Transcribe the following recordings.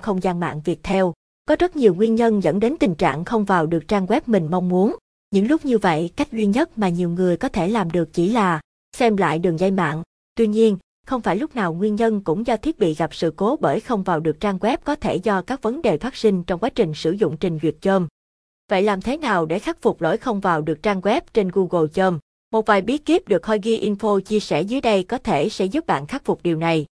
không gian mạng Viettel. Có rất nhiều nguyên nhân dẫn đến tình trạng không vào được trang web mình mong muốn. Những lúc như vậy, cách duy nhất mà nhiều người có thể làm được chỉ là xem lại đường dây mạng. Tuy nhiên, không phải lúc nào nguyên nhân cũng do thiết bị gặp sự cố bởi không vào được trang web có thể do các vấn đề phát sinh trong quá trình sử dụng trình duyệt chôm. Vậy làm thế nào để khắc phục lỗi không vào được trang web trên Google chôm? Một vài bí kíp được Hoigi Info chia sẻ dưới đây có thể sẽ giúp bạn khắc phục điều này.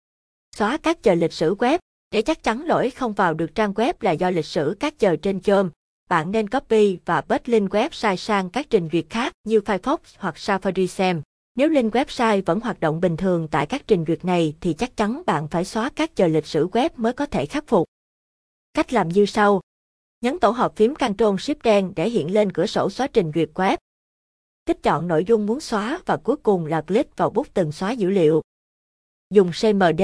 Xóa các chờ lịch sử web. Để chắc chắn lỗi không vào được trang web là do lịch sử các chờ trên Chrome, bạn nên copy và paste link website sang các trình duyệt khác như Firefox hoặc Safari xem. Nếu link website vẫn hoạt động bình thường tại các trình duyệt này thì chắc chắn bạn phải xóa các chờ lịch sử web mới có thể khắc phục. Cách làm như sau. Nhấn tổ hợp phím Ctrl Shift đen để hiện lên cửa sổ xóa trình duyệt web. tích chọn nội dung muốn xóa và cuối cùng là click vào bút từng xóa dữ liệu. Dùng CMD,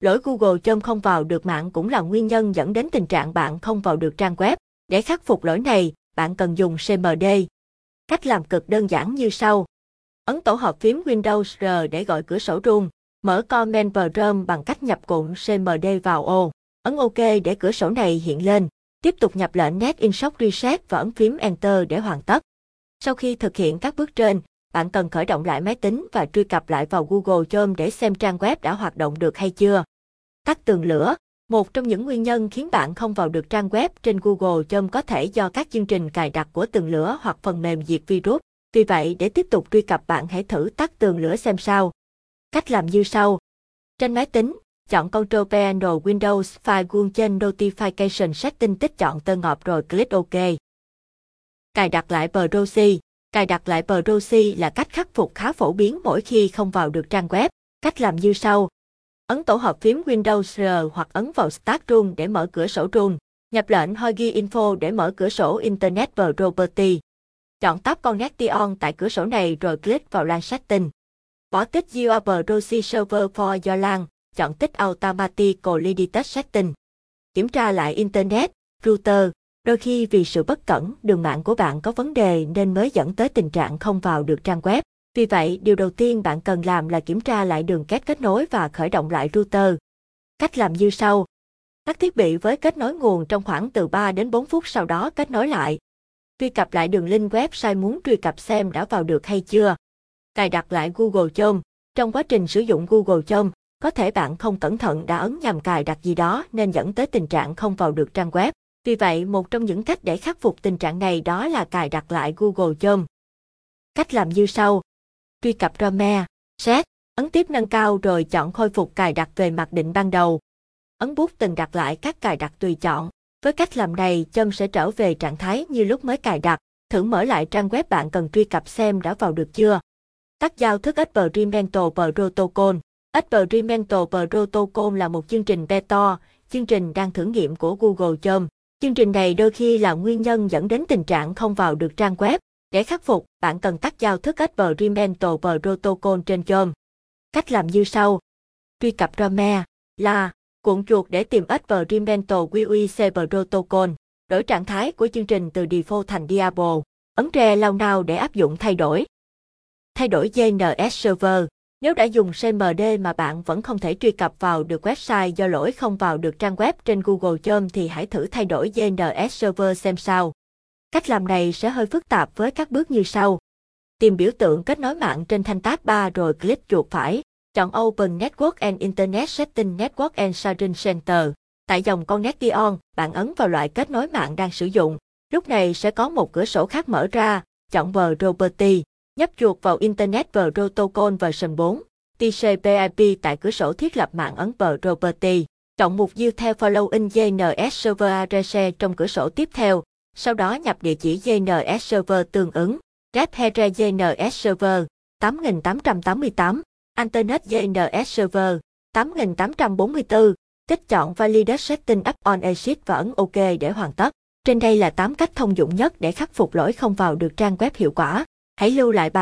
lỗi Google Chrome không vào được mạng cũng là nguyên nhân dẫn đến tình trạng bạn không vào được trang web. Để khắc phục lỗi này, bạn cần dùng CMD. Cách làm cực đơn giản như sau. Ấn tổ hợp phím Windows R để gọi cửa sổ rung. Mở Command Prompt bằng cách nhập cụm CMD vào ô. Ấn OK để cửa sổ này hiện lên. Tiếp tục nhập lệnh Net Insert Reset và ấn phím Enter để hoàn tất. Sau khi thực hiện các bước trên, bạn cần khởi động lại máy tính và truy cập lại vào Google Chrome để xem trang web đã hoạt động được hay chưa. Tắt tường lửa một trong những nguyên nhân khiến bạn không vào được trang web trên Google Chrome có thể do các chương trình cài đặt của tường lửa hoặc phần mềm diệt virus. Vì vậy, để tiếp tục truy cập bạn hãy thử tắt tường lửa xem sao. Cách làm như sau. Trên máy tính, chọn Control Panel Windows File Gun trên Notification Setting tích chọn tơ ngọt rồi click OK. Cài đặt lại proxy. Cài đặt lại proxy là cách khắc phục khá phổ biến mỗi khi không vào được trang web. Cách làm như sau. Ấn tổ hợp phím Windows R hoặc ấn vào Start Room để mở cửa sổ Room. Nhập lệnh Hoigi Info để mở cửa sổ Internet Property. Chọn tab Connection tại cửa sổ này rồi click vào LAN Setting. Bỏ tích Your Proxy Server for your LAN, chọn tích Automatically Detect Setting. Kiểm tra lại Internet, router. Đôi khi vì sự bất cẩn, đường mạng của bạn có vấn đề nên mới dẫn tới tình trạng không vào được trang web. Vì vậy, điều đầu tiên bạn cần làm là kiểm tra lại đường kết kết nối và khởi động lại router. Cách làm như sau. Tắt thiết bị với kết nối nguồn trong khoảng từ 3 đến 4 phút sau đó kết nối lại. Truy cập lại đường link website muốn truy cập xem đã vào được hay chưa. Cài đặt lại Google Chrome. Trong quá trình sử dụng Google Chrome, có thể bạn không cẩn thận đã ấn nhầm cài đặt gì đó nên dẫn tới tình trạng không vào được trang web. Vì vậy, một trong những cách để khắc phục tình trạng này đó là cài đặt lại Google Chrome. Cách làm như sau truy cập Rome, Set, ấn tiếp nâng cao rồi chọn khôi phục cài đặt về mặc định ban đầu. Ấn bút từng đặt lại các cài đặt tùy chọn. Với cách làm này, châm sẽ trở về trạng thái như lúc mới cài đặt. Thử mở lại trang web bạn cần truy cập xem đã vào được chưa. Tắt giao thức Experimental Protocol. Experimental Protocol là một chương trình beta, chương trình đang thử nghiệm của Google Chrome. Chương trình này đôi khi là nguyên nhân dẫn đến tình trạng không vào được trang web. Để khắc phục, bạn cần tắt giao thức Experimental Protocol trên Chrome. Cách làm như sau. Truy cập Rome là cuộn chuột để tìm Experimental QEC Protocol. Đổi trạng thái của chương trình từ default thành Diablo. Ấn tre lao nào để áp dụng thay đổi. Thay đổi DNS server. Nếu đã dùng CMD mà bạn vẫn không thể truy cập vào được website do lỗi không vào được trang web trên Google Chrome thì hãy thử thay đổi DNS server xem sao. Cách làm này sẽ hơi phức tạp với các bước như sau. Tìm biểu tượng kết nối mạng trên thanh tab 3 rồi click chuột phải. Chọn Open Network and Internet Setting Network and Sharing Center. Tại dòng Connection, bạn ấn vào loại kết nối mạng đang sử dụng. Lúc này sẽ có một cửa sổ khác mở ra. Chọn Property. Nhấp chuột vào Internet Protocol version 4. TCP/IP tại cửa sổ thiết lập mạng ấn Property. Chọn mục view theo Following DNS Server Address trong cửa sổ tiếp theo sau đó nhập địa chỉ DNS server tương ứng, Red DNS server 8888, Internet DNS server 8844, kích chọn Validate Setting Up on Exit và ấn OK để hoàn tất. Trên đây là 8 cách thông dụng nhất để khắc phục lỗi không vào được trang web hiệu quả. Hãy lưu lại bài